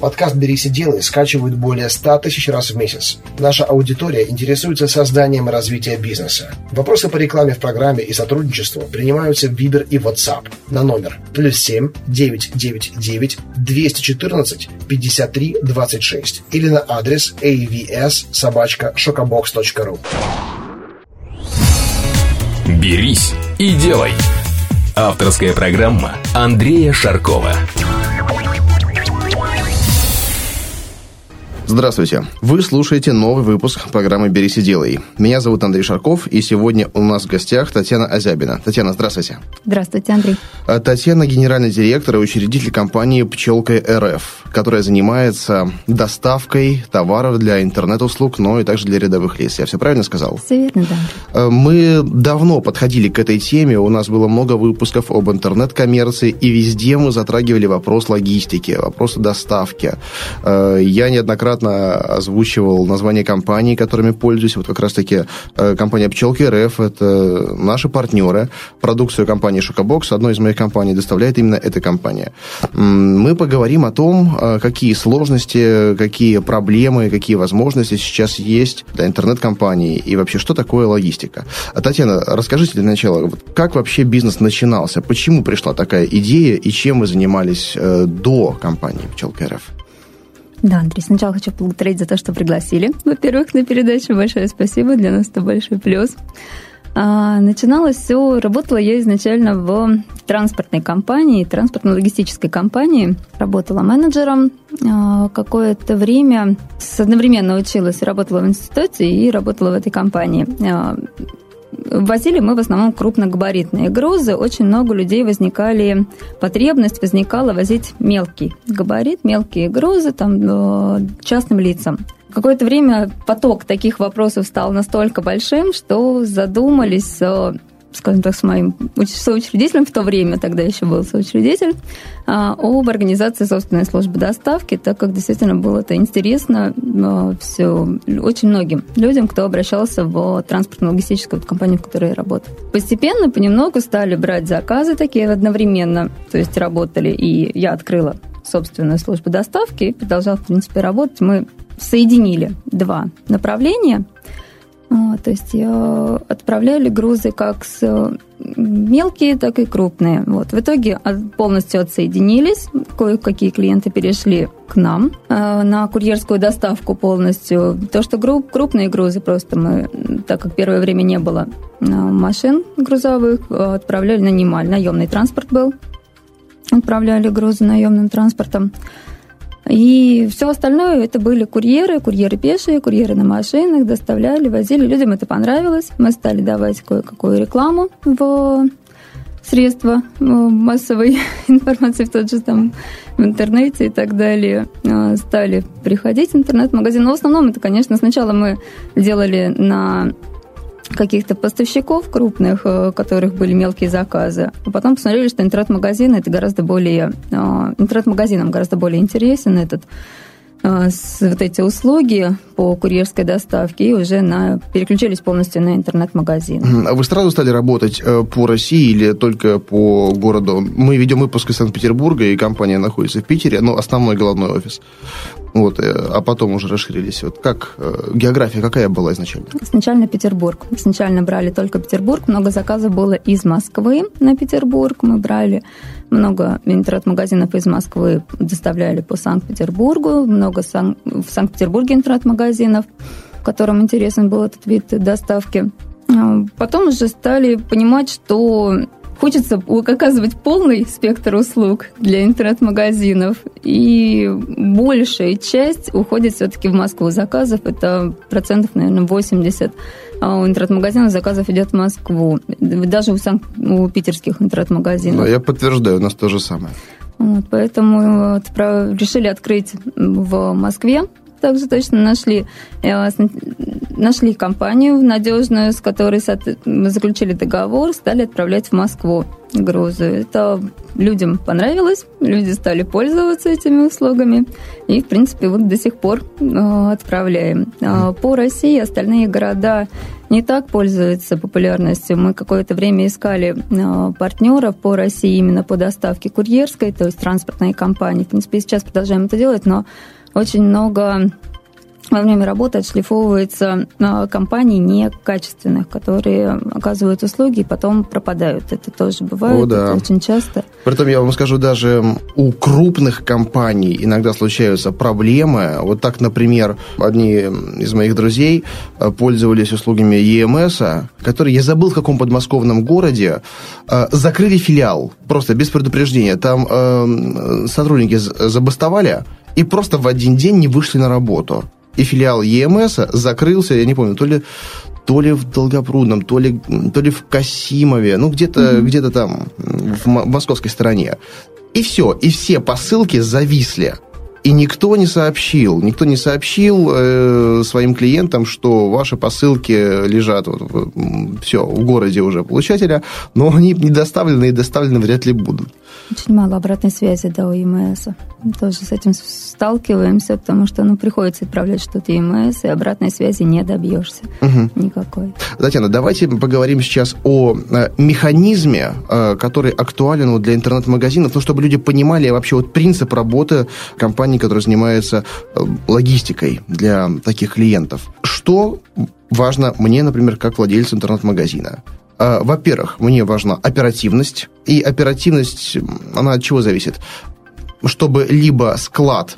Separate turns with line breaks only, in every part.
Подкаст «Берись и делай» скачивают более 100 тысяч раз в месяц. Наша аудитория интересуется созданием и развитием бизнеса. Вопросы по рекламе в программе и сотрудничеству принимаются в Viber и WhatsApp на номер плюс 7 999 214 53 26 или на адрес avs собачка шокобокс.ру.
«Берись и делай» Авторская программа Андрея Шаркова.
Здравствуйте. Вы слушаете новый выпуск программы «Берись и делай». Меня зовут Андрей Шарков, и сегодня у нас в гостях Татьяна Азябина. Татьяна, здравствуйте.
Здравствуйте, Андрей.
А, Татьяна – генеральный директор и учредитель компании «Пчелка РФ», которая занимается доставкой товаров для интернет-услуг, но и также для рядовых лиц. Я все правильно сказал?
Все верно, да.
А, мы давно подходили к этой теме, у нас было много выпусков об интернет-коммерции, и везде мы затрагивали вопрос логистики, вопросы доставки. А, я неоднократно неоднократно озвучивал название компаний, которыми пользуюсь. Вот как раз-таки э, компания «Пчелки РФ» — это наши партнеры. Продукцию компании «Шокобокс», одной из моих компаний, доставляет именно эта компания. Мы поговорим о том, э, какие сложности, какие проблемы, какие возможности сейчас есть для интернет-компаний и вообще, что такое логистика. Татьяна, расскажите для начала, как вообще бизнес начинался, почему пришла такая идея и чем вы занимались э, до компании «Пчелка РФ»?
Да, Андрей, сначала хочу поблагодарить за то, что пригласили. Во-первых, на передачу большое спасибо, для нас это большой плюс. А, начиналось все, работала я изначально в транспортной компании, транспортно-логистической компании. Работала менеджером. А, какое-то время одновременно училась, работала в институте и работала в этой компании. Возили мы в основном крупногабаритные грузы. Очень много людей возникали, потребность возникала возить мелкий габарит, мелкие грузы там, э, частным лицам. Какое-то время поток таких вопросов стал настолько большим, что задумались скажем так, с моим соучредителем в то время, тогда еще был соучредитель, а, об организации собственной службы доставки, так как действительно было это интересно все очень многим людям, кто обращался в транспортно-логистическую компанию, в которой я работаю. Постепенно, понемногу стали брать заказы такие одновременно, то есть работали, и я открыла собственную службу доставки и продолжала, в принципе, работать. Мы соединили два направления – вот, то есть отправляли грузы как с мелкие, так и крупные. Вот. В итоге полностью отсоединились, кое-какие клиенты перешли к нам э, на курьерскую доставку полностью. То, что крупные грузы просто мы, так как первое время не было э, машин грузовых, отправляли, нанимали, наемный транспорт был, отправляли грузы наемным транспортом. И все остальное это были курьеры, курьеры пешие, курьеры на машинах, доставляли, возили. Людям это понравилось. Мы стали давать кое-какую рекламу в средства массовой информации в тот же там в интернете и так далее. А, стали приходить интернет-магазин. Но в основном это, конечно, сначала мы делали на каких-то поставщиков крупных, у э, которых были мелкие заказы. А потом посмотрели, что интернет-магазин это гораздо более... Э, интернет-магазинам гораздо более интересен этот э, вот эти услуги по курьерской доставке и уже на, переключились полностью на интернет-магазин.
А вы сразу стали работать по России или только по городу? Мы ведем выпуск из Санкт-Петербурга, и компания находится в Питере, но основной головной офис. Вот, э, а потом уже расширились. Вот как э, география какая была изначально?
Изначально Петербург. Изначально брали только Петербург. Много заказов было из Москвы на Петербург. Мы брали много интернет-магазинов из Москвы, доставляли по Санкт-Петербургу. Много сан... в Санкт-Петербурге интернет-магазинов, которым интересен был этот вид доставки. А, потом уже стали понимать, что Хочется оказывать полный спектр услуг для интернет-магазинов, и большая часть уходит все-таки в Москву заказов. Это процентов, наверное, 80 а у интернет-магазинов заказов идет в Москву. Даже у, Санкт... у питерских интернет-магазинов.
Да, я подтверждаю, у нас то же самое.
Вот, поэтому решили открыть в Москве также точно нашли, э, нашли компанию надежную, с которой заключили договор, стали отправлять в Москву грузы. Это людям понравилось, люди стали пользоваться этими услугами, и, в принципе, вот до сих пор э, отправляем. Э, по России остальные города не так пользуется популярностью. Мы какое-то время искали э, партнеров по России именно по доставке курьерской, то есть транспортной компании. В принципе, сейчас продолжаем это делать, но очень много во время работы отшлифовывается а, компаний некачественных, которые оказывают услуги и потом пропадают. Это тоже бывает, О, да. это очень часто.
Притом я вам скажу, даже у крупных компаний иногда случаются проблемы. Вот так, например, одни из моих друзей а, пользовались услугами ЕМС, который, я забыл, в каком подмосковном городе, а, закрыли филиал, просто без предупреждения. Там э, сотрудники забастовали и просто в один день не вышли на работу и филиал ЕМС закрылся, я не помню, то ли то ли в Долгопрудном, то ли, то ли в Касимове, ну, где-то mm-hmm. где там, в московской стороне. И все, и все посылки зависли. И никто не сообщил, никто не сообщил э, своим клиентам, что ваши посылки лежат вот, все в городе уже получателя, но они не доставлены и доставлены вряд ли будут.
Очень мало обратной связи до ЕМС. Тоже с этим сталкиваемся, потому что ну, приходится отправлять что-то ЕМС, и обратной связи не добьешься угу. никакой.
Татьяна, давайте поговорим сейчас о э, механизме, э, который актуален вот для интернет-магазинов, ну, чтобы люди понимали вообще вот принцип работы компании, которая занимается э, логистикой для таких клиентов. Что важно мне, например, как владельцу интернет-магазина? А, во-первых, мне важна оперативность. И оперативность, она от чего зависит? Чтобы либо склад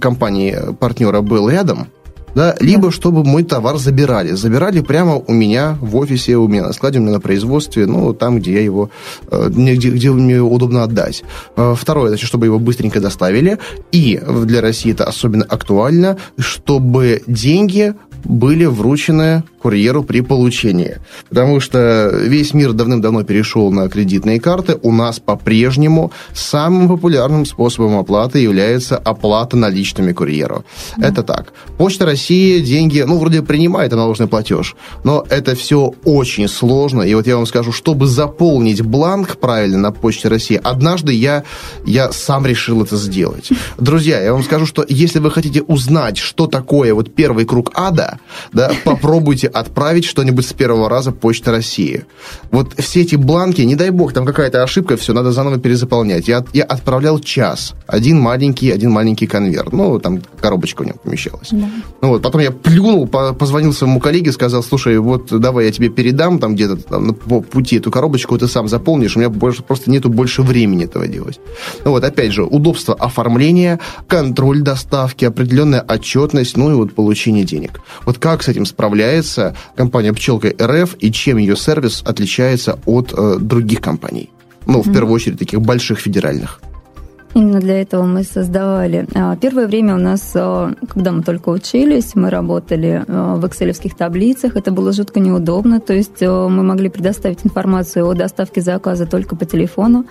компании-партнера был рядом, да, либо чтобы мой товар забирали. Забирали прямо у меня в офисе, у меня на складе, у меня на производстве, ну, там, где я его, э, где, где мне удобно отдать. А, второе, значит, чтобы его быстренько доставили. И для России это особенно актуально, чтобы деньги были вручены курьеру при получении. Потому что весь мир давным-давно перешел на кредитные карты. У нас по-прежнему самым популярным способом оплаты является оплата наличными курьеру. Да. Это так. Почта России деньги, ну, вроде принимает наложный платеж, но это все очень сложно. И вот я вам скажу, чтобы заполнить бланк правильно на Почте России, однажды я, я сам решил это сделать. Друзья, я вам скажу, что если вы хотите узнать, что такое вот первый круг ада, да, попробуйте отправить что-нибудь с первого раза Почта России. Вот все эти бланки, не дай бог, там какая-то ошибка, все, надо заново перезаполнять. Я, я отправлял час. Один маленький, один маленький конверт. Ну, там коробочка у него помещалась. Да. Ну, вот, потом я плюнул, по, позвонил своему коллеге, сказал, слушай, вот давай я тебе передам там где-то там, по пути эту коробочку, ты сам заполнишь, у меня больше, просто нету больше времени этого делать. Ну, вот, опять же, удобство оформления, контроль доставки, определенная отчетность, ну и вот получение денег. Вот как с этим справляется компания «Пчелка РФ» и чем ее сервис отличается от э, других компаний? Ну, в первую очередь, таких больших федеральных.
Именно для этого мы создавали. А, первое время у нас, а, когда мы только учились, мы работали а, в экселевских таблицах. Это было жутко неудобно. То есть мы могли предоставить информацию о доставке заказа только по телефону.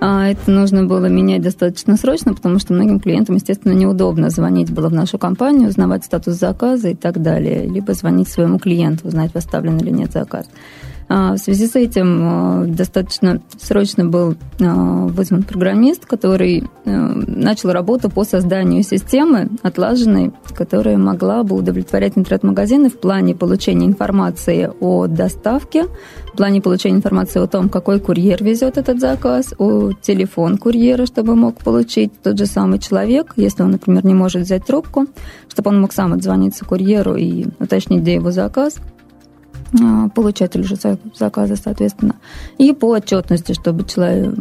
Это нужно было менять достаточно срочно, потому что многим клиентам, естественно, неудобно звонить было в нашу компанию, узнавать статус заказа и так далее, либо звонить своему клиенту, узнать, поставлен или нет заказ. А, в связи с этим а, достаточно срочно был а, вызван программист, который начал работу по созданию системы отлаженной, которая могла бы удовлетворять интернет-магазины в плане получения информации о доставке, в плане получения информации о том, какой курьер везет этот заказ, о телефон курьера, чтобы мог получить. Тот же самый человек, если он, например, не может взять трубку, чтобы он мог сам отзвониться курьеру и уточнить, где его заказ – а, получателю же заказа, соответственно, и по отчетности, чтобы человек,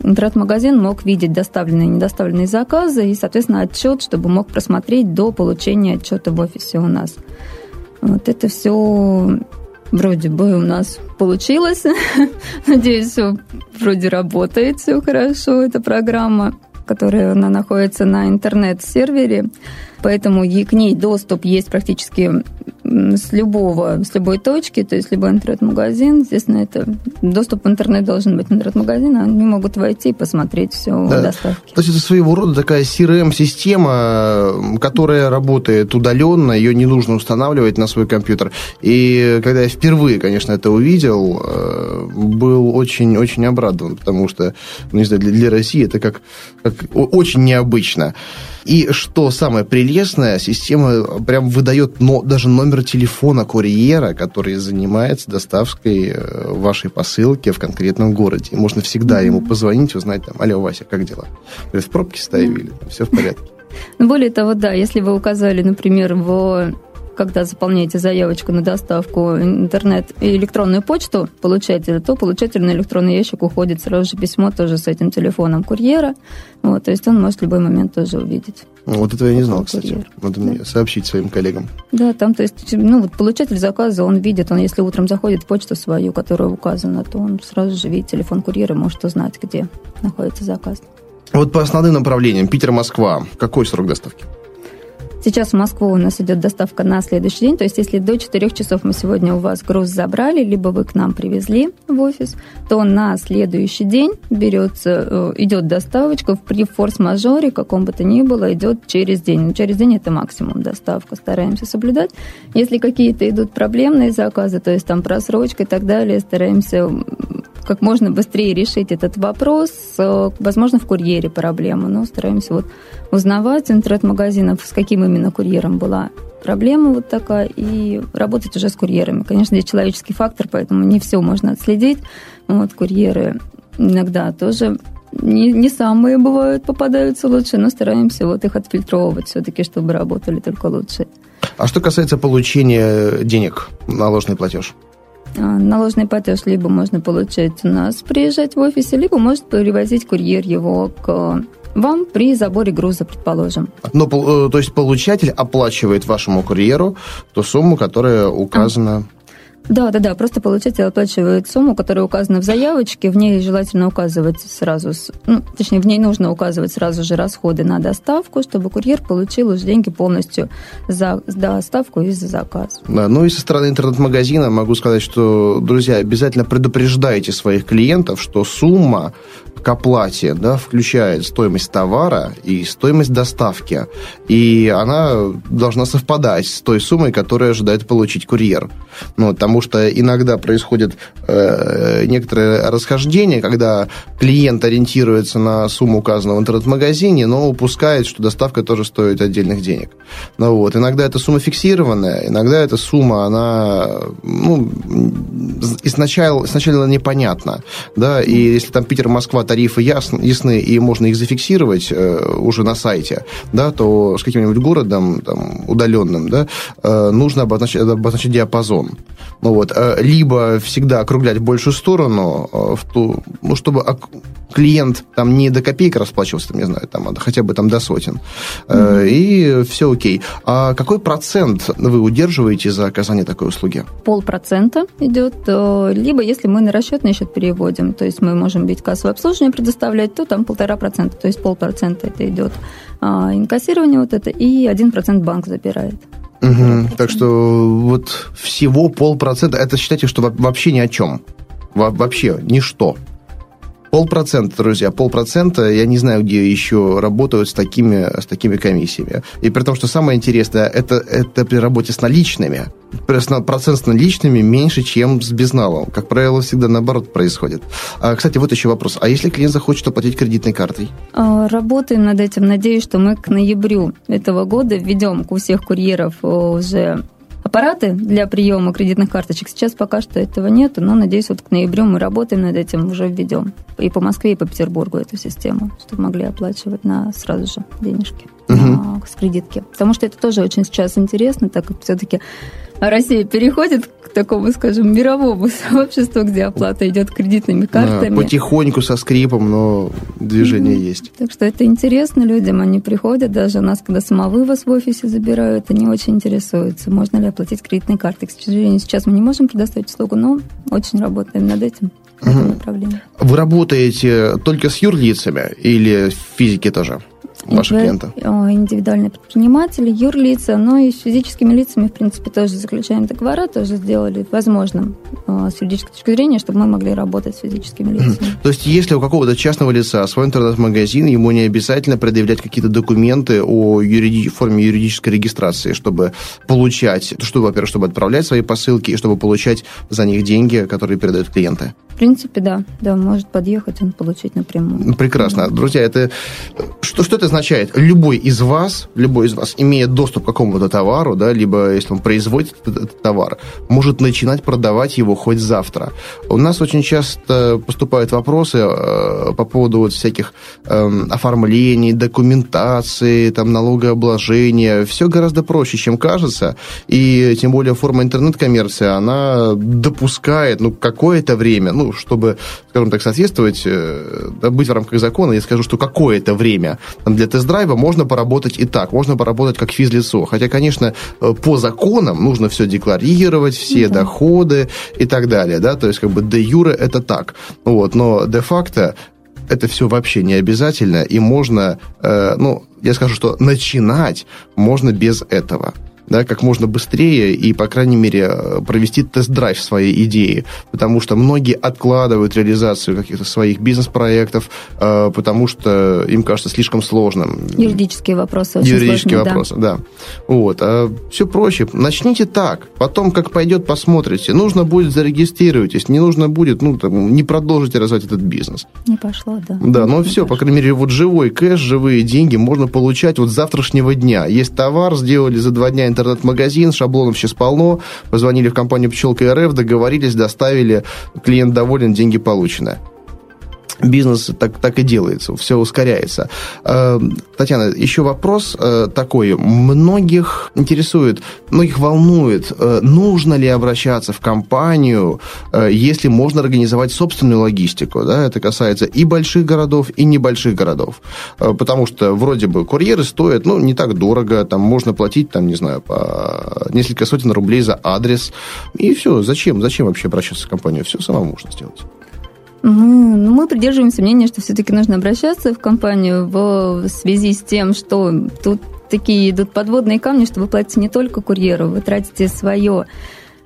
интернет-магазин мог видеть доставленные и недоставленные заказы и, соответственно, отчет, чтобы мог просмотреть до получения отчета в офисе у нас. Вот это все вроде бы у нас получилось. Надеюсь, все вроде работает, все хорошо, эта программа которая она находится на интернет-сервере, поэтому и к ней доступ есть практически с любого, с любой точки, то есть любой интернет-магазин, естественно, это доступ в интернет должен быть интернет-магазин, они могут войти и посмотреть все да. доставки.
То есть это своего рода такая CRM-система, которая работает удаленно, ее не нужно устанавливать на свой компьютер. И когда я впервые, конечно, это увидел, э, был очень-очень обрадован, потому что, ну, не знаю, для, для России это как, как очень необычно. И что самое прелестное, система прям выдает но, даже номер телефона курьера, который занимается доставкой э, вашей посылки в конкретном городе. И можно всегда ему позвонить, узнать, там, алло, Вася, как дела? В пробке стою или все в порядке?
Более того, да, если вы указали, например, в когда заполняете заявочку на доставку интернет и электронную почту получателя, то получатель на электронный ящик уходит сразу же письмо тоже с этим телефоном курьера. Вот, то есть он может в любой момент тоже увидеть.
Вот это я не знал, кстати. Курьер. Надо да. мне сообщить своим коллегам.
Да, там, то есть, ну, вот получатель заказа, он видит, он если утром заходит в почту свою, которая указана, то он сразу же видит телефон курьера, может узнать, где находится заказ.
Вот по основным направлениям Питер-Москва, какой срок доставки?
Сейчас в Москву у нас идет доставка на следующий день. То есть, если до 4 часов мы сегодня у вас груз забрали, либо вы к нам привезли в офис, то на следующий день берется, э, идет доставочка при форс-мажоре, каком бы то ни было, идет через день. Но через день это максимум доставка, стараемся соблюдать. Если какие-то идут проблемные заказы, то есть там просрочка и так далее, стараемся как можно быстрее решить этот вопрос. Э, возможно, в курьере проблема, но стараемся вот узнавать интернет-магазинов, с каким именно курьером была проблема вот такая, и работать уже с курьерами. Конечно, здесь человеческий фактор, поэтому не все можно отследить. Вот курьеры иногда тоже не, не самые бывают, попадаются лучше, но стараемся вот их отфильтровывать все-таки, чтобы работали только лучше.
А что касается получения денег на ложный платеж?
А, наложный платеж либо можно получать у нас, приезжать в офисе, либо может привозить курьер его к вам при заборе груза, предположим.
Но, э, то есть получатель оплачивает вашему курьеру ту сумму, которая указана...
Да, да, да. Просто получатель оплачивает сумму, которая указана в заявочке. В ней желательно указывать сразу, ну, точнее, в ней нужно указывать сразу же расходы на доставку, чтобы курьер получил уже деньги полностью за доставку и за заказ.
Да, ну и со стороны интернет-магазина могу сказать, что, друзья, обязательно предупреждайте своих клиентов, что сумма к оплате да, включает стоимость товара и стоимость доставки. И она должна совпадать с той суммой, которую ожидает получить курьер. Ну, потому что иногда происходит э, некоторое расхождение, когда клиент ориентируется на сумму, указанную в интернет-магазине, но упускает, что доставка тоже стоит отдельных денег. Ну, вот. Иногда эта сумма фиксированная, иногда эта сумма, она ну, изначально, изначально непонятна. Да? И если там Питер-Москва тарифы ясны, ясны и можно их зафиксировать э, уже на сайте, да, то с каким-нибудь городом там, удаленным да, э, нужно обозначить, обозначить диапазон. Ну, вот, э, либо всегда округлять в большую сторону, э, в ту, ну, чтобы клиент там не до копейки расплачивался, там, не знаю, там, а хотя бы там до сотен. Mm-hmm. И все окей. А какой процент вы удерживаете за оказание такой услуги?
Полпроцента идет. Либо если мы на расчетный счет переводим, то есть мы можем быть кассовое обслуживание предоставлять, то там полтора процента, то есть полпроцента это идет а, инкассирование вот это, и один процент банк забирает.
Угу. Так что вот всего полпроцента, это считайте, что вообще ни о чем. Во вообще ничто. Полпроцента, друзья, полпроцента. Я не знаю, где еще работают с такими, с такими комиссиями. И при том, что самое интересное, это, это при работе с наличными. Процент с наличными меньше, чем с безналом. Как правило, всегда наоборот происходит. А, кстати, вот еще вопрос. А если клиент захочет оплатить кредитной картой?
А, работаем над этим. Надеюсь, что мы к ноябрю этого года введем у всех курьеров уже аппараты для приема кредитных карточек. Сейчас пока что этого нет, но, надеюсь, вот к ноябрю мы работаем над этим, уже введем и по Москве, и по Петербургу эту систему, чтобы могли оплачивать на сразу же денежки угу. на, с кредитки. Потому что это тоже очень сейчас интересно, так как все-таки Россия переходит к такому, скажем, мировому сообществу, где оплата идет кредитными картами.
Да, потихоньку, со скрипом, но движение mm-hmm. есть.
Так что это интересно людям, они приходят, даже нас, когда самовывоз в офисе забирают, они очень интересуются, можно ли оплатить кредитной картой. К сожалению, сейчас мы не можем предоставить услугу, но очень работаем над этим. Угу.
Вы работаете только с юрлицами или физики тоже? Ваши клиенты?
Индивидуальные предприниматели, юрлица, но и с физическими лицами, в принципе, тоже заключаем договора, тоже сделали возможным э, с юридической точки зрения, чтобы мы могли работать с физическими лицами.
То есть, если у какого-то частного лица свой интернет-магазин, ему не обязательно предъявлять какие-то документы о юриди... форме юридической регистрации, чтобы получать, чтобы, во-первых, чтобы отправлять свои посылки и чтобы получать за них деньги, которые передают клиенты?
В принципе, да. Да, может подъехать, он получить напрямую.
Прекрасно. Друзья, это что, что это значит? Означает, любой из вас, любой из вас, имея доступ к какому-то товару, да, либо если он производит этот, товар, может начинать продавать его хоть завтра. У нас очень часто поступают вопросы э, по поводу вот всяких э, оформлений, документации, там, налогообложения. Все гораздо проще, чем кажется. И тем более форма интернет-коммерции, она допускает, ну, какое-то время, ну, чтобы, скажем так, соответствовать, э, быть в рамках закона, я скажу, что какое-то время для тест-драйва можно поработать и так, можно поработать как физлицо. Хотя, конечно, э, по законам нужно все декларировать, все да. доходы и так далее, да, то есть как бы де юре это так, вот, но де-факто это все вообще не обязательно, и можно, э, ну, я скажу, что начинать можно без этого да, как можно быстрее и, по крайней мере, провести тест-драйв своей идеи, потому что многие откладывают реализацию каких-то своих бизнес-проектов, э, потому что им кажется слишком сложным.
Юридические вопросы очень
Юридические
сложные,
вопросы, да. да. Вот. А все проще. Начните так. Потом, как пойдет, посмотрите. Нужно будет, зарегистрируйтесь. Не нужно будет, ну, там, не продолжите развивать этот бизнес.
Не пошло, да.
Да, но все, по крайней мере, вот живой кэш, живые деньги можно получать вот с завтрашнего дня. Есть товар, сделали за два дня интернет-магазин, шаблонов сейчас полно, позвонили в компанию «Пчелка РФ», договорились, доставили, клиент доволен, деньги получены бизнес так, так и делается, все ускоряется. Э, Татьяна, еще вопрос э, такой. Многих интересует, многих волнует, э, нужно ли обращаться в компанию, если можно организовать собственную логистику. Да? Это касается и больших городов, и небольших городов. Потому что вроде бы курьеры стоят ну, не так дорого, там можно платить, там, не знаю, по несколько сотен рублей за адрес. И все. Зачем? Зачем вообще обращаться в компанию? Все самому можно сделать.
Ну, ну, мы придерживаемся мнения, что все-таки нужно обращаться в компанию в связи с тем, что тут такие идут подводные камни, что вы платите не только курьеру, вы тратите свое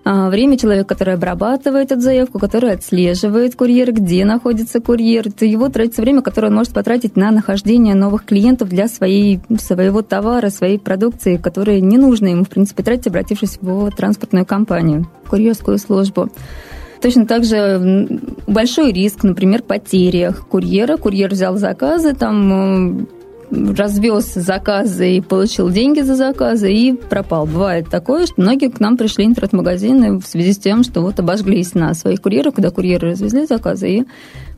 а, время человека, который обрабатывает эту заявку, который отслеживает курьер, где находится курьер. Это его тратится время, которое он может потратить на нахождение новых клиентов для своей, своего товара, своей продукции, которые не нужно ему, в принципе, тратить, обратившись в транспортную компанию, курьерскую службу. Точно так же большой риск, например, потери курьера. Курьер взял заказы, там развез заказы и получил деньги за заказы и пропал. Бывает такое, что многие к нам пришли интернет-магазины в связи с тем, что вот обожглись на своих курьерах, когда курьеры развезли заказы и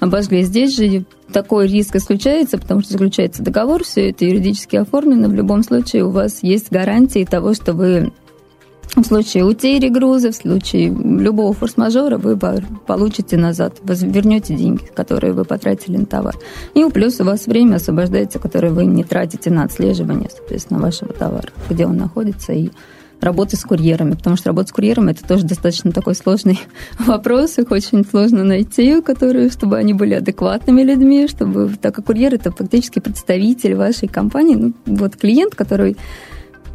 обожглись. Здесь же такой риск исключается, потому что заключается договор, все это юридически оформлено. В любом случае у вас есть гарантии того, что вы в случае утери груза, в случае любого форс-мажора вы получите назад, вернете деньги, которые вы потратили на товар. И плюс у вас время освобождается, которое вы не тратите на отслеживание, соответственно, вашего товара, где он находится, и работы с курьерами, потому что работа с курьерами это тоже достаточно такой сложный вопрос, их очень сложно найти, которые, чтобы они были адекватными людьми, чтобы, так как курьер это фактически представитель вашей компании, ну, вот клиент, который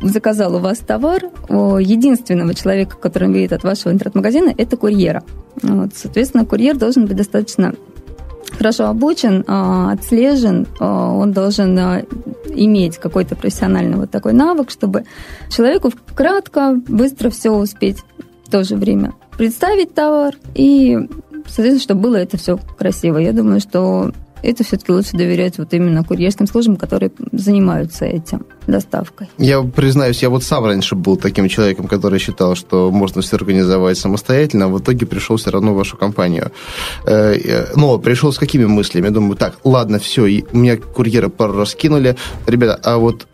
заказал у вас товар, единственного человека, который видит от вашего интернет-магазина, это курьера. Вот, соответственно, курьер должен быть достаточно хорошо обучен, а, отслежен, он должен а, иметь какой-то профессиональный вот такой навык, чтобы человеку кратко, быстро все успеть в то же время представить товар и, соответственно, чтобы было это все красиво. Я думаю, что это все-таки лучше доверять вот именно курьерским службам, которые занимаются этим, доставкой.
Я признаюсь, я вот сам раньше был таким человеком, который считал, что можно все организовать самостоятельно, а в итоге пришел все равно в вашу компанию. Э, э, но пришел с какими мыслями? Думаю, так, ладно, все, у меня курьеры пару раз кинули. Ребята, а вот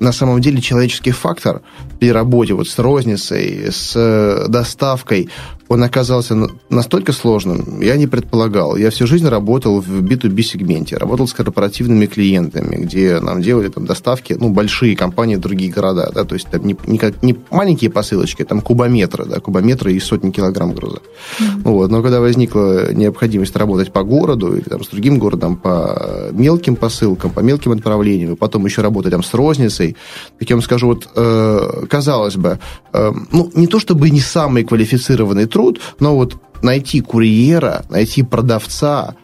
на самом деле человеческий фактор при работе вот с розницей, с э, доставкой, он оказался настолько сложным, я не предполагал. Я всю жизнь работал в B2B-сегменте, работал с корпоративными клиентами, где нам делали там доставки, ну, большие компании в другие города, да, то есть там не, не, не маленькие посылочки, там кубометры, да, кубометры и сотни килограмм груза. Mm-hmm. Вот, но когда возникла необходимость работать по городу или там с другим городом по мелким посылкам, по мелким отправлениям, и потом еще работать там с розницей, так я вам скажу, вот, э, казалось бы, э, ну, не то чтобы не самый квалифицированный труд, но вот найти курьера, найти продавца,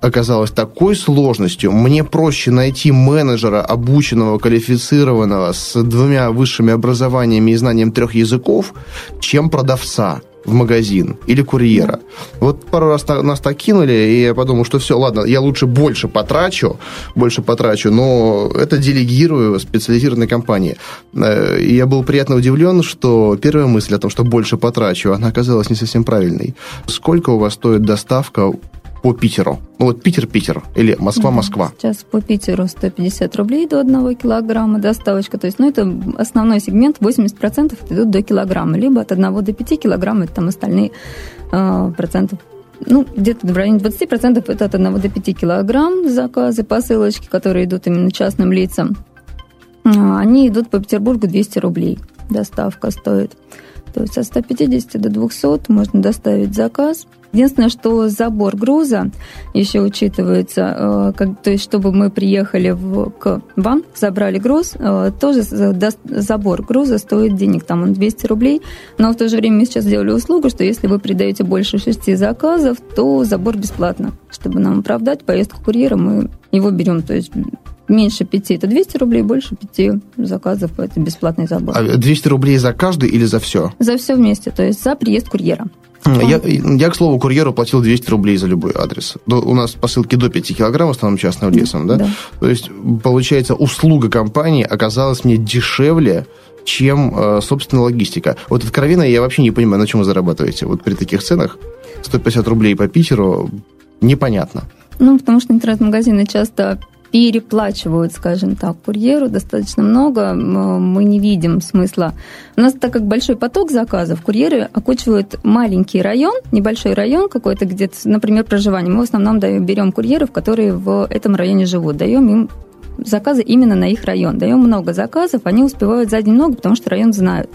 оказалось такой сложностью. Мне проще найти менеджера, обученного, квалифицированного, с двумя высшими образованиями и знанием трех языков, чем продавца. В магазин или курьера. Вот пару раз нас так кинули, и я подумал, что все, ладно, я лучше больше потрачу, больше потрачу, но это делегирую специализированной компании. Э, и я был приятно удивлен, что первая мысль о том, что больше потрачу, она оказалась не совсем правильной. Сколько у вас стоит доставка по Питеру? Ну вот Питер-Питер или Москва-Москва.
Сейчас по Питеру 150 рублей до 1 килограмма доставочка. То есть, ну, это основной сегмент, 80% идут до килограмма. Либо от 1 до 5 килограмм, это там остальные э, процентов ну, где-то в районе 20% это от 1 до 5 килограмм заказы, посылочки, которые идут именно частным лицам. А, они идут по Петербургу 200 рублей. Доставка стоит. То есть от 150 до 200 можно доставить заказ. Единственное, что забор груза еще учитывается, э, как, то есть чтобы мы приехали в, к вам, забрали груз, э, тоже забор груза стоит денег, там он 200 рублей, но в то же время мы сейчас сделали услугу, что если вы придаете больше шести заказов, то забор бесплатно. Чтобы нам оправдать поездку курьера, мы его берем, то есть меньше пяти это 200 рублей, больше пяти заказов это бесплатный забор.
А 200 рублей за каждый или за все?
За все вместе, то есть за приезд курьера.
Я, я, к слову, курьеру платил 200 рублей за любой адрес. У нас посылки до 5 килограмм, в основном частным лесом, да? да? То есть, получается, услуга компании оказалась мне дешевле, чем, э, собственно, логистика. Вот откровенно я вообще не понимаю, на чем вы зарабатываете. Вот при таких ценах 150 рублей по Питеру непонятно.
Ну, потому что интернет-магазины часто переплачивают, скажем так, курьеру достаточно много, мы не видим смысла. У нас, так как большой поток заказов, курьеры окучивают маленький район, небольшой район какой-то, где-то, например, проживание. Мы в основном даем, берем курьеров, которые в этом районе живут, даем им заказы именно на их район. Даем много заказов, они успевают за день много, потому что район знают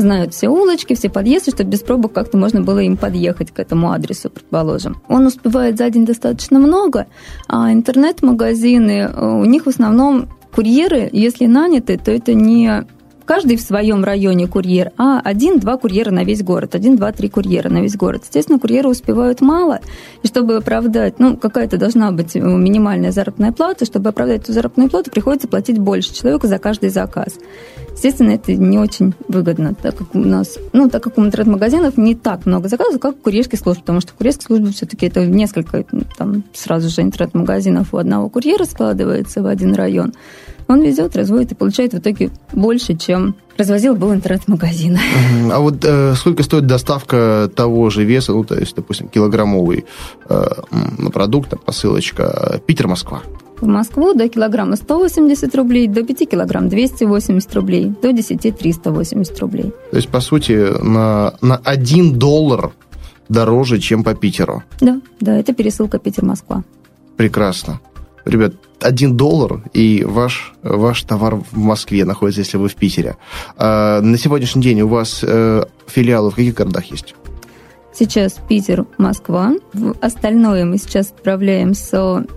знают все улочки, все подъезды, чтобы без пробок как-то можно было им подъехать к этому адресу, предположим. Он успевает за день достаточно много, а интернет-магазины, у них в основном курьеры, если наняты, то это не каждый в своем районе курьер, а один-два курьера на весь город, один-два-три курьера на весь город. Естественно, курьеры успевают мало, и чтобы оправдать, ну, какая-то должна быть минимальная заработная плата, чтобы оправдать эту заработную плату, приходится платить больше человеку за каждый заказ. Естественно, это не очень выгодно, так как у нас, ну, так как у интернет-магазинов не так много заказов, как у курьерских служб, потому что курьерские службы все-таки это несколько, там, сразу же интернет-магазинов у одного курьера складывается в один район он везет, разводит и получает в итоге больше, чем развозил был интернет-магазин.
А вот э, сколько стоит доставка того же веса, ну, то есть, допустим, килограммовый э, продукт, посылочка Питер-Москва?
В Москву до килограмма 180 рублей, до 5 килограмм 280 рублей, до 10 380 рублей.
То есть, по сути, на, на 1 доллар дороже, чем по Питеру.
Да, да, это пересылка Питер-Москва.
Прекрасно. Ребят, один доллар, и ваш, ваш товар в Москве находится, если вы в Питере. А на сегодняшний день у вас э, филиалы в каких городах есть?
Сейчас Питер, Москва. В остальное мы сейчас отправляем с,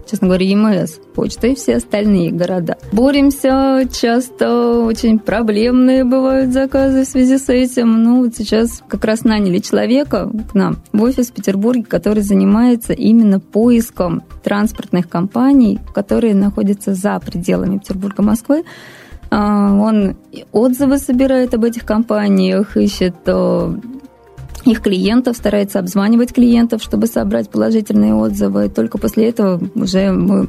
честно говоря, ЕМС почтой, все остальные города. Боремся, часто очень проблемные бывают заказы в связи с этим. Ну, вот сейчас как раз наняли человека к нам в офис в Петербурге, который занимается именно поиском транспортных компаний, которые находятся за пределами Петербурга, Москвы. А, он отзывы собирает об этих компаниях, ищет их клиентов, старается обзванивать клиентов, чтобы собрать положительные отзывы. Только после этого уже мы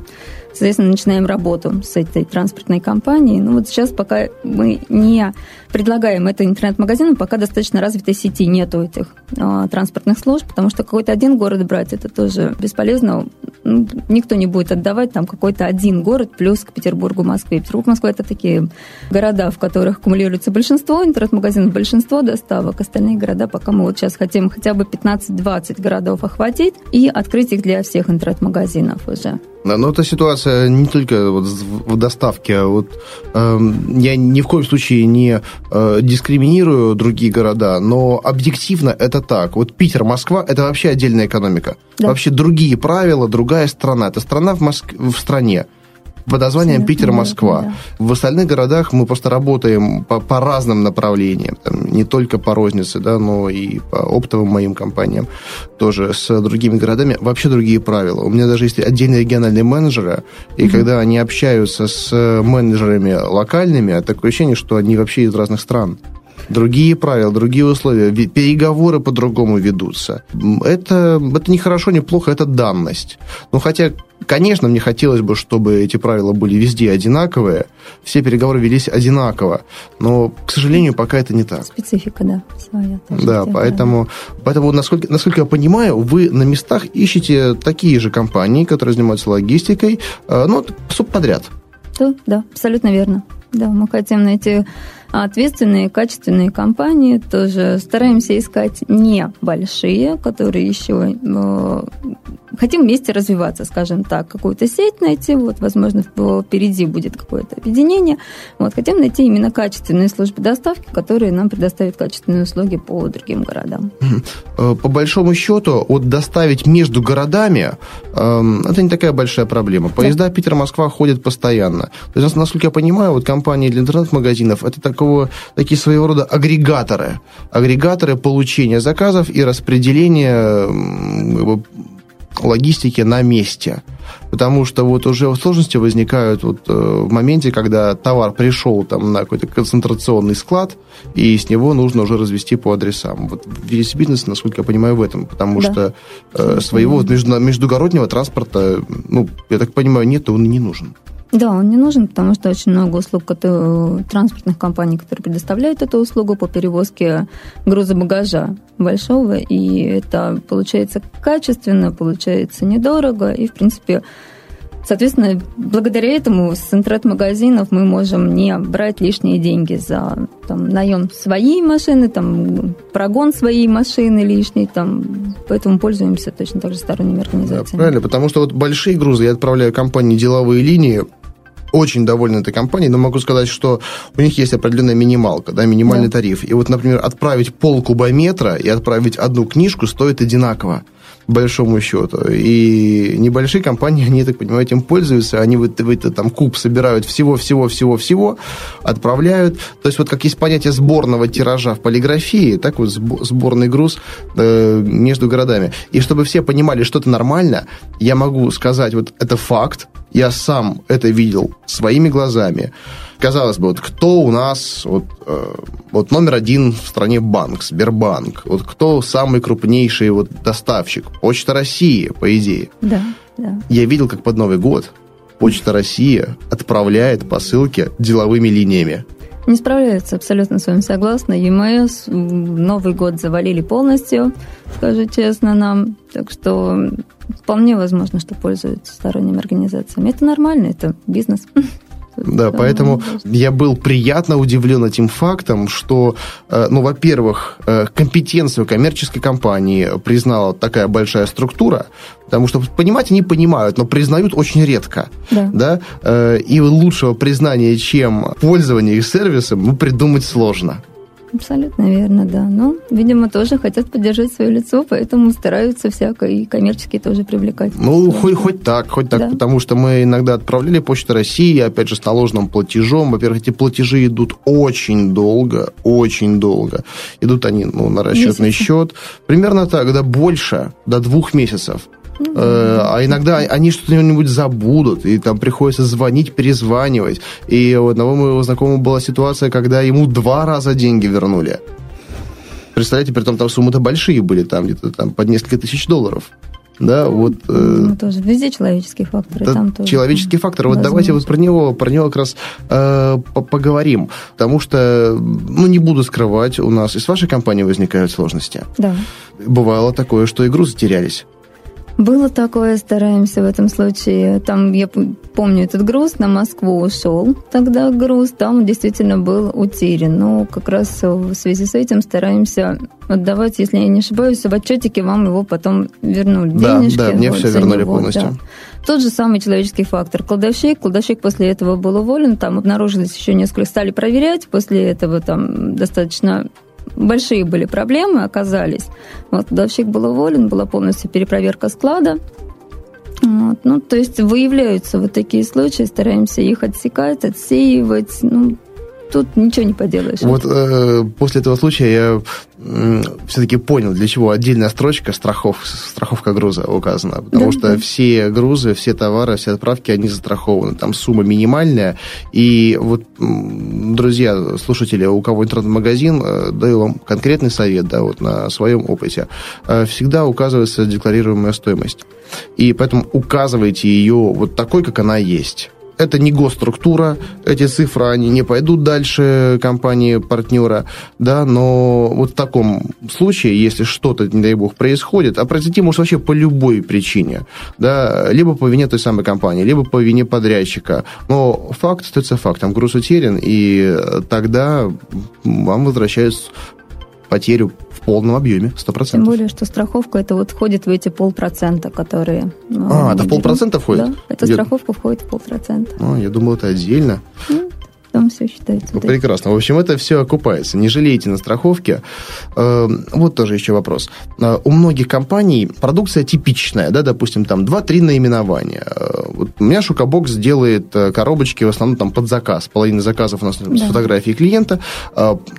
соответственно, начинаем работу с этой транспортной компанией. Ну вот сейчас пока мы не предлагаем это интернет-магазинам, пока достаточно развитой сети нету этих э, транспортных служб, потому что какой-то один город брать, это тоже бесполезно. Никто не будет отдавать там какой-то один город плюс к Петербургу, Москве. Петербург, Москва – это такие города, в которых аккумулируется большинство интернет-магазинов, большинство доставок. Остальные города пока мы вот сейчас хотим хотя бы 15-20 городов охватить и открыть их для всех интернет-магазинов уже.
Но ну, эта ситуация не только вот в доставке. А вот, э, я ни в коем случае не э, дискриминирую другие города, но объективно это так. Вот Питер, Москва – это вообще отдельная экономика. Да. Вообще другие правила, другая страна. Это страна в, Моск... в стране под названием Питер-Москва. Да. В остальных городах мы просто работаем по, по разным направлениям, там, не только по рознице, да, но и по оптовым моим компаниям, тоже с другими городами. Вообще другие правила. У меня даже есть отдельные региональные менеджеры, и mm-hmm. когда они общаются с менеджерами локальными, такое ощущение, что они вообще из разных стран. другие правила, другие условия, переговоры по-другому ведутся. Это, это не хорошо, не плохо, это данность. Ну, хотя, конечно, мне хотелось бы, чтобы эти правила были везде одинаковые, все переговоры велись одинаково, но, к сожалению, пока это не так.
Специфика, да, своя.
Да, поэтому, поэтому насколько, насколько я понимаю, вы на местах ищете такие же компании, которые занимаются логистикой, э, ну, субподряд.
Да, да, абсолютно верно. Да, мы хотим найти ответственные, качественные компании. Тоже стараемся искать не большие, которые еще э, хотим вместе развиваться, скажем так, какую-то сеть найти, вот, возможно, впереди будет какое-то объединение. Вот, хотим найти именно качественные службы доставки, которые нам предоставят качественные услуги по другим городам.
Э, по большому счету, вот доставить между городами, э, это не такая большая проблема. Поезда да. Питер-Москва ходят постоянно. То есть, насколько я понимаю, вот компании для интернет-магазинов, это такого, такие своего рода агрегаторы. Агрегаторы получения заказов и распределения логистики на месте. Потому что вот уже сложности возникают вот э, в моменте, когда товар пришел там на какой-то концентрационный склад, и с него нужно уже развести по адресам. Вот весь бизнес, насколько я понимаю, в этом. Потому да. что э, своего вот между, междугороднего транспорта, ну, я так понимаю, нет, он и не нужен.
Да, он не нужен, потому что очень много услуг которые, транспортных компаний, которые предоставляют эту услугу по перевозке груза багажа большого, и это получается качественно, получается недорого, и, в принципе, Соответственно, благодаря этому с интернет-магазинов мы можем не брать лишние деньги за там, наем своей машины, там, прогон своей машины лишний, там, поэтому пользуемся точно так же сторонними организациями.
Да, правильно, потому что вот большие грузы я отправляю компании деловые линии, очень довольны этой компанией, но могу сказать, что у них есть определенная минималка, да, минимальный да. тариф. И вот, например, отправить пол кубометра и отправить одну книжку стоит одинаково большому счету. И небольшие компании, они, так понимаю, этим пользуются, они в, в этот там куб собирают всего-всего-всего-всего, отправляют. То есть вот как есть понятие сборного тиража в полиграфии, так вот сборный груз э, между городами. И чтобы все понимали, что это нормально, я могу сказать, вот это факт, я сам это видел своими глазами. Казалось бы, вот кто у нас вот, э, вот номер один в стране банк, Сбербанк, вот кто самый крупнейший вот доставщик? Почта России, по идее.
Да, да.
Я видел, как под Новый год Почта России отправляет посылки деловыми линиями.
Не справляются, абсолютно с вами согласна. ЕМС Новый год завалили полностью, скажу честно нам. Так что вполне возможно, что пользуются сторонними организациями. Это нормально, это бизнес.
Да, поэтому я был приятно удивлен этим фактом, что, э, ну, во-первых, э, компетенцию коммерческой компании признала такая большая структура, потому что понимать они понимают, но признают очень редко. Да. да? Э, и лучшего признания, чем пользование их сервисом, ну, придумать сложно.
Абсолютно верно, да. Но, видимо, тоже хотят поддержать свое лицо, поэтому стараются всяко и коммерческие тоже привлекать.
Ну, хоть, хоть так, хоть так, да. потому что мы иногда отправляли Почту России, опять же, с наложенным платежом. Во-первых, эти платежи идут очень долго, очень долго. Идут они ну, на расчетный Месяцы. счет. Примерно так, да, больше, до двух месяцев. Э, а иногда они что-нибудь забудут, и там приходится звонить, перезванивать. И у одного моего знакомого была ситуация, когда ему два раза деньги вернули. Представляете, при том там суммы-то большие были, там где-то там под несколько тысяч долларов. Да, вот.
Э, ну, тоже. Везде человеческие факторы. Да, там тоже.
Человеческий фактор. Вот давайте вот про него, про него как раз э, поговорим. Потому что, ну, не буду скрывать, у нас и с вашей компанией возникают сложности.
Да.
Бывало такое, что и грузы терялись.
Было такое, стараемся в этом случае. Там, я помню, этот груз на Москву ушел. Тогда груз там действительно был утерян. Но как раз в связи с этим стараемся отдавать, если я не ошибаюсь, в отчетике вам его потом вернули.
Да, Денежки, да, мне вот, все вернули него, полностью. Да.
Тот же самый человеческий фактор. Кладовщик, кладовщик после этого был уволен, там обнаружилось еще несколько, стали проверять, после этого там достаточно большие были проблемы, оказались. Вот, кладовщик был уволен, была полностью перепроверка склада. Вот, ну, то есть выявляются вот такие случаи, стараемся их отсекать, отсеивать. Ну, тут ничего не поделаешь.
Вот э, после этого случая я э, все-таки понял, для чего отдельная строчка страхов, страховка груза указана. Потому да, что да. все грузы, все товары, все отправки, они застрахованы. Там сумма минимальная. И вот, друзья, слушатели, у кого интернет-магазин, э, даю вам конкретный совет, да, вот на своем опыте. Э, всегда указывается декларируемая стоимость. И поэтому указывайте ее вот такой, как она есть это не госструктура, эти цифры, они не пойдут дальше компании-партнера, да, но вот в таком случае, если что-то, не дай бог, происходит, а произойти может вообще по любой причине, да, либо по вине той самой компании, либо по вине подрядчика, но факт остается фактом, груз утерян, и тогда вам возвращают потерю полном объеме, 100%.
Тем более, что страховка это вот входит в эти полпроцента, которые...
Ну, а, это в полпроцента входит?
Да, эта я... страховка входит в полпроцента.
А, я думал, это отдельно.
Ну, там все считается.
Ну, прекрасно. В общем, это все окупается. Не жалейте на страховке. Эм, вот тоже еще вопрос. Э, у многих компаний продукция типичная, да, допустим, там 2-3 наименования. Э, вот у меня Шукабокс делает э, коробочки в основном там под заказ. Половина заказов у нас да. с фотографией клиента.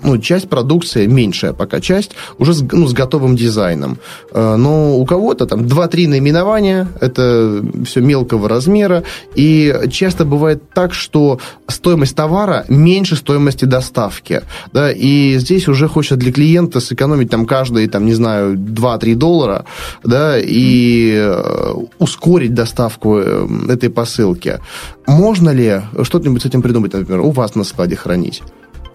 Ну, часть продукции, меньшая пока часть, уже с, ну, с готовым дизайном. Но у кого-то там 2-3 наименования, это все мелкого размера, и часто бывает так, что стоимость товара товара меньше стоимости доставки. Да, и здесь уже хочется для клиента сэкономить там каждые, там, не знаю, 2-3 доллара, да, и э, ускорить доставку э, этой посылки. Можно ли что-нибудь с этим придумать, например, у вас на складе хранить?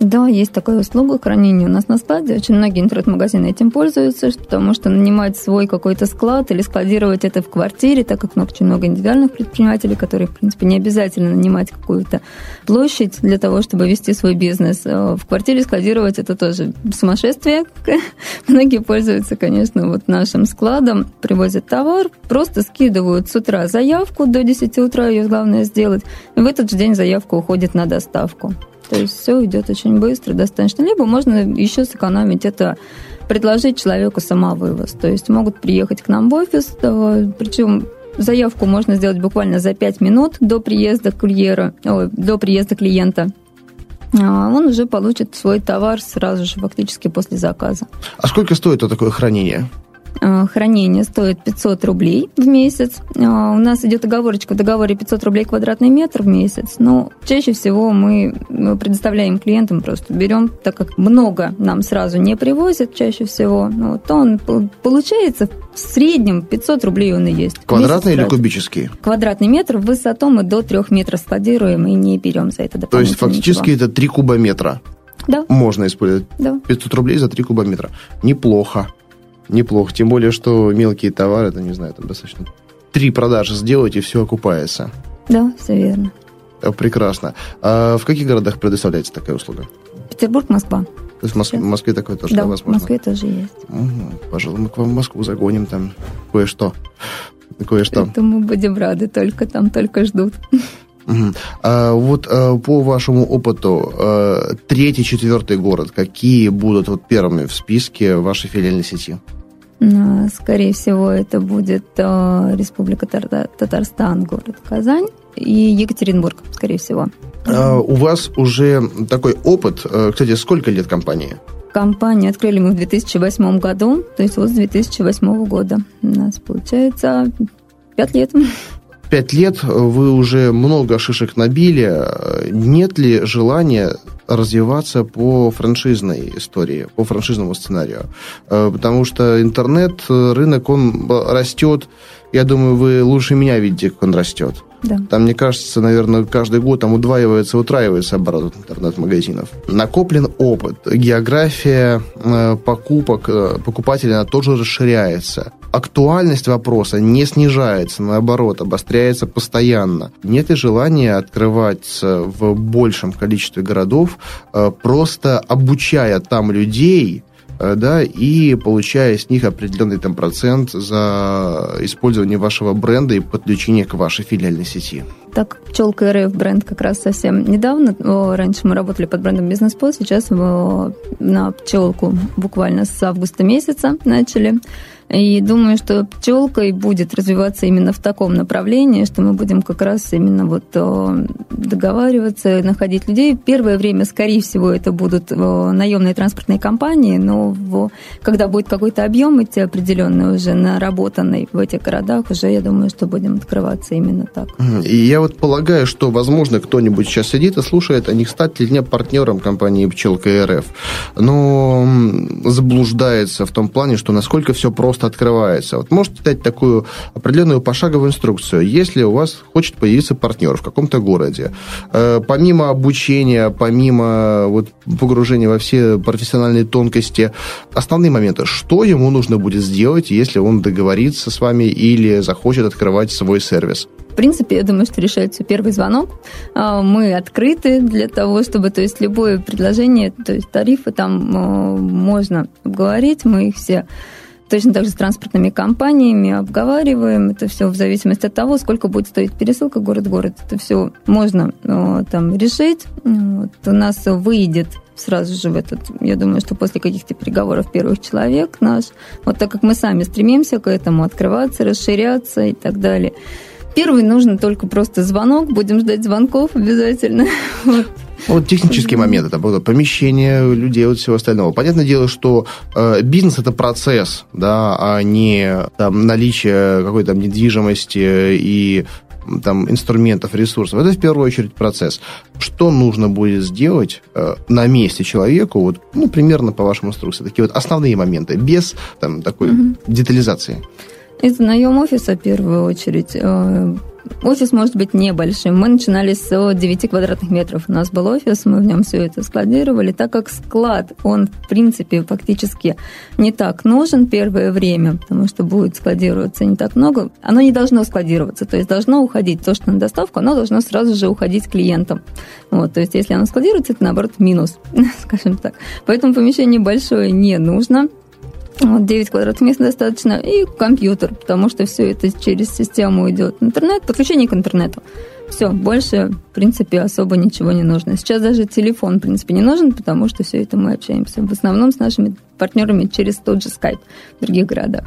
Да, есть такая услуга хранения у нас на складе. Очень многие интернет-магазины этим пользуются, потому что нанимать свой какой-то склад или складировать это в квартире, так как очень много индивидуальных предпринимателей, которые, в принципе, не обязательно нанимать какую-то площадь для того, чтобы вести свой бизнес. А в квартире складировать это тоже сумасшествие. Многие пользуются, конечно, вот нашим складом, привозят товар, просто скидывают с утра заявку, до 10 утра ее главное сделать, и в этот же день заявка уходит на доставку. То есть все идет очень быстро, достаточно. Либо можно еще сэкономить это предложить человеку самовывоз. То есть могут приехать к нам в офис, причем заявку можно сделать буквально за 5 минут до приезда курьера, ой, до приезда клиента. А он уже получит свой товар сразу же, фактически после заказа.
А сколько стоит такое хранение?
Э, хранение стоит 500 рублей в месяц. Э, у нас идет оговорочка в договоре 500 рублей квадратный метр в месяц. Но чаще всего мы предоставляем клиентам просто берем, так как много нам сразу не привозят чаще всего, ну, вот он получается в среднем 500 рублей он и есть.
Квадратный или кубический?
Квадратный метр в высоту мы до 3 метров складируем и не берем за это
То есть фактически ничего. это 3 кубометра?
Да.
Можно использовать?
Да.
500 рублей за 3 кубометра. Неплохо. Неплохо. Тем более, что мелкие товары, это, не знаю, там достаточно три продажи сделать, и все окупается.
Да, все верно.
Э, прекрасно. А в каких городах предоставляется такая услуга?
Петербург, Москва.
То есть в Москве, в Москве такое тоже
да,
возможно?
в Москве тоже есть.
Угу. Пожалуй, мы к вам в Москву загоним там кое-что. Кое-что.
Это мы будем рады, только там только ждут.
Угу. А вот а, по вашему опыту, а, третий, четвертый город, какие будут вот первыми в списке вашей филиальной сети?
Скорее всего, это будет э, Республика Татарстан, город Казань и Екатеринбург, скорее всего.
А у вас уже такой опыт. Э, кстати, сколько лет компании?
Компанию открыли мы в 2008 году, то есть вот с 2008 года. У нас получается 5 лет.
Пять лет вы уже много шишек набили. Нет ли желания развиваться по франшизной истории, по франшизному сценарию. Э, потому что интернет, э, рынок, он растет. Я думаю, вы лучше меня видите, как он растет.
Да.
Там, мне кажется, наверное, каждый год там удваивается, утраивается оборот интернет-магазинов. Накоплен опыт, география э, покупок покупателя она тоже расширяется актуальность вопроса не снижается, наоборот, обостряется постоянно. Нет ли желания открываться в большем количестве городов, э, просто обучая там людей, э, да, и получая с них определенный там процент за использование вашего бренда и подключение к вашей филиальной сети?
так пчелка РФ бренд как раз совсем недавно. Раньше мы работали под брендом Бизнес По, сейчас на пчелку буквально с августа месяца начали. И думаю, что пчелка и будет развиваться именно в таком направлении, что мы будем как раз именно вот э, договариваться, находить людей. Первое время, скорее всего, это будут э, наемные транспортные компании, но когда будет какой-то объем идти определенный уже наработанный в этих городах, уже я думаю, что будем открываться именно так.
И я вот полагаю, что, возможно, кто-нибудь сейчас сидит и слушает, а не стать ли мне партнером компании «Пчелка РФ», но заблуждается в том плане, что насколько все просто просто открывается. Вот можете дать такую определенную пошаговую инструкцию. Если у вас хочет появиться партнер в каком-то городе, э, помимо обучения, помимо вот, погружения во все профессиональные тонкости, основные моменты, что ему нужно будет сделать, если он договорится с вами или захочет открывать свой сервис?
В принципе, я думаю, что решается первый звонок. А, мы открыты для того, чтобы, то есть, любое предложение, то есть, тарифы там э, можно обговорить, мы их все Точно так же с транспортными компаниями обговариваем. Это все в зависимости от того, сколько будет стоить пересылка город-город. Это все можно э, там решить. Вот. У нас выйдет сразу же в этот, я думаю, что после каких-то переговоров первых человек наш, вот так как мы сами стремимся к этому, открываться, расширяться и так далее. Первый нужно только просто звонок, будем ждать звонков обязательно. Вот
технический момент, это было помещение людей, вот всего остального. Понятное дело, что э, бизнес это процесс, да, а не там, наличие какой-то там недвижимости и там, инструментов, ресурсов. Это в первую очередь процесс. Что нужно будет сделать э, на месте человеку, вот, ну, примерно по вашему инструкции, такие вот основные моменты, без там, такой угу. детализации.
Это наем офиса в первую очередь. Э, Офис может быть небольшим. Мы начинали с 9 квадратных метров. У нас был офис, мы в нем все это складировали. Так как склад, он, в принципе, фактически не так нужен первое время, потому что будет складироваться не так много. Оно не должно складироваться, то есть должно уходить. То, что на доставку, оно должно сразу же уходить клиентам. Вот, то есть если оно складируется, это, наоборот, минус, скажем так. Поэтому помещение большое не нужно. Вот 9 квадратных мест достаточно, и компьютер, потому что все это через систему идет. Интернет, подключение к интернету. Все, больше, в принципе, особо ничего не нужно. Сейчас даже телефон, в принципе, не нужен, потому что все это мы общаемся в основном с нашими партнерами через тот же Skype в других городах.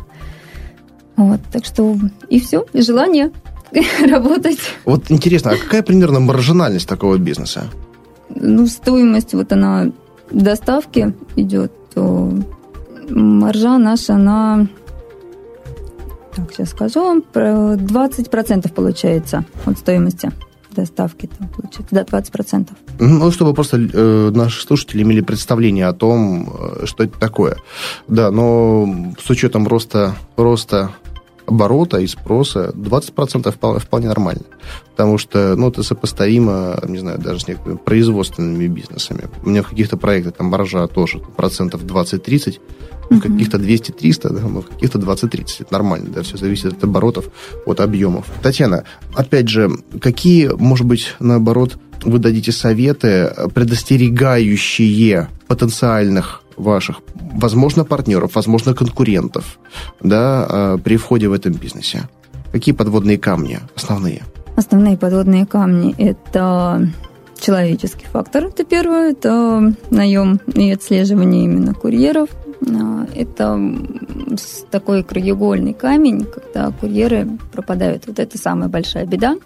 Вот, так что и все, и желание работать.
Вот интересно, а какая примерно маржинальность такого бизнеса?
Ну, стоимость вот она доставки идет маржа наша на... Так, сейчас скажу вам. 20% получается от стоимости доставки там получается, да, 20%.
Ну, чтобы просто э, наши слушатели имели представление о том, э, что это такое. Да, но с учетом роста, роста оборота и спроса 20% вполне, нормально. Потому что, ну, это сопоставимо, не знаю, даже с некоторыми производственными бизнесами. У меня в каких-то проектах там маржа тоже процентов 20-30, в каких-то 200-300, да, в каких-то 20-30. Это нормально, да, все зависит от оборотов, от объемов. Татьяна, опять же, какие, может быть, наоборот, вы дадите советы, предостерегающие потенциальных ваших, возможно, партнеров, возможно, конкурентов, да, а, при входе в этом бизнесе? Какие подводные камни основные?
Основные подводные камни – это человеческий фактор, это первое, это наем и отслеживание именно курьеров, а, это такой краеугольный камень, когда курьеры пропадают. Вот это самая большая беда.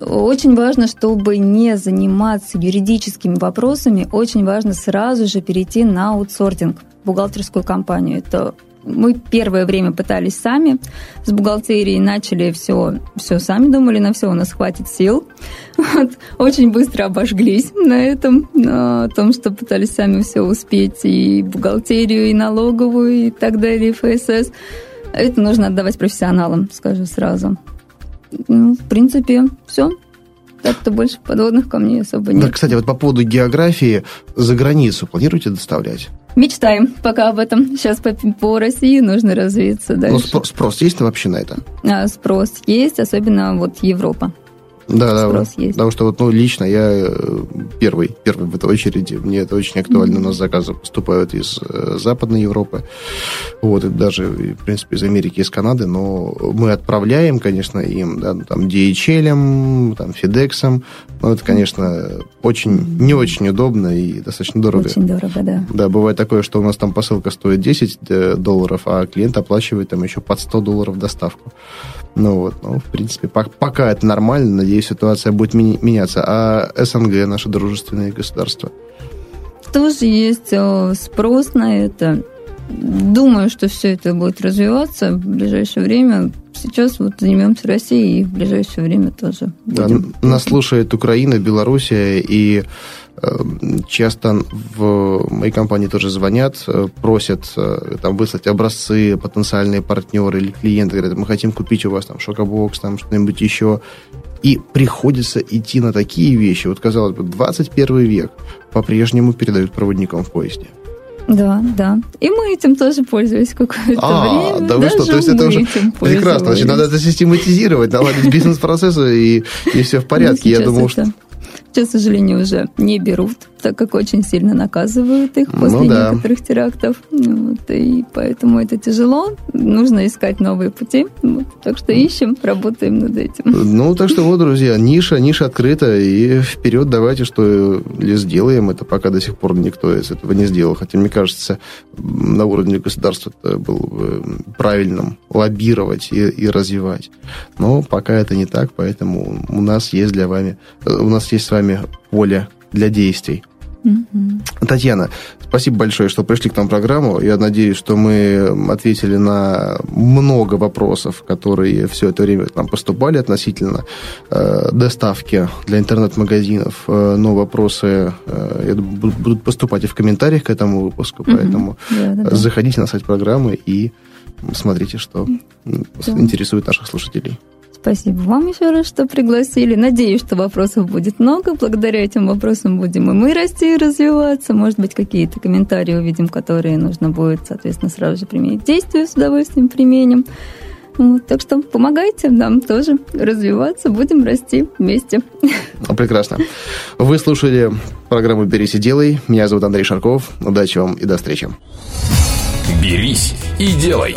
Очень важно, чтобы не заниматься юридическими вопросами, очень важно сразу же перейти на аутсортинг, бухгалтерскую компанию. Это мы первое время пытались сами с бухгалтерией, начали все, все сами думали, на все у нас хватит сил. Вот. Очень быстро обожглись на этом, на том, что пытались сами все успеть, и бухгалтерию, и налоговую, и так далее, и ФСС. Это нужно отдавать профессионалам, скажу сразу. Ну, в принципе, все. Так-то больше подводных камней особо нет.
Да, кстати, вот по поводу географии, за границу планируете доставлять?
Мечтаем пока об этом. Сейчас по, по России нужно развиться ну, дальше.
Ну, спрос, спрос есть вообще на это?
А, спрос есть, особенно вот Европа.
Да, да,
спрос есть.
Потому что вот, ну, лично я э, первый, первый в этой очереди. Мне это очень актуально. Mm-hmm. У нас заказы поступают из э, Западной Европы. Вот, и даже, в принципе, из Америки, из Канады. Но мы отправляем, конечно, им, да, там, DHL, там, FedEx. Но это, конечно, очень, не очень удобно и достаточно дорого.
Очень дорого, да.
Да, бывает такое, что у нас там посылка стоит 10 э, долларов, а клиент оплачивает там еще под 100 долларов доставку. Ну вот, ну, в принципе, пока это нормально, надеюсь, ситуация будет меняться. А СНГ, наши дружественные государства?
Тоже есть э, спрос на это. Думаю, что все это будет развиваться в ближайшее время. Сейчас вот займемся Россией и в ближайшее время тоже.
Будем. Да, нас слушает Украина, Белоруссия, и Эм, часто в моей компании тоже звонят, э, просят э, там, выслать образцы потенциальные партнеры или клиенты, говорят, мы хотим купить у вас там шокобокс, там что-нибудь еще. И приходится идти на такие вещи. Вот, казалось бы, 21 век по-прежнему передают проводникам в поезде.
Да, да. И мы этим тоже пользовались какое-то а, время.
Да вы что, то есть это уже прекрасно. Значит, надо это систематизировать, наладить бизнес-процессы, и, и все в порядке.
Ну, Я думал, что... Сейчас, к сожалению, уже не берут так как очень сильно наказывают их ну после ну, да. некоторых терактов. Вот, и поэтому это тяжело. Нужно искать новые пути. Вот, так что ищем, работаем над этим.
Ну, так что вот, друзья, ниша, ниша открыта. И вперед давайте, что ли, сделаем это, пока до сих пор никто из этого не сделал. Хотя, мне кажется, на уровне государства это было бы правильным лоббировать и, и развивать. Но пока это не так, поэтому у нас есть для вами, у нас есть с вами поле для действий. Угу. Татьяна, спасибо большое, что пришли к нам в программу. Я надеюсь, что мы ответили на много вопросов, которые все это время нам поступали относительно э, доставки для интернет-магазинов. Э, но вопросы э, будут поступать и в комментариях к этому выпуску, угу. поэтому да, да, да. заходите на сайт программы и смотрите, что да. интересует наших слушателей.
Спасибо вам еще раз, что пригласили. Надеюсь, что вопросов будет много. Благодаря этим вопросам будем и мы расти и развиваться. Может быть, какие-то комментарии увидим, которые нужно будет, соответственно, сразу же применить действия, с удовольствием применим. Вот, так что помогайте нам тоже развиваться, будем расти вместе.
Ну, прекрасно. Вы слушали программу «Берись и делай». Меня зовут Андрей Шарков. Удачи вам и до встречи.
«Берись и делай».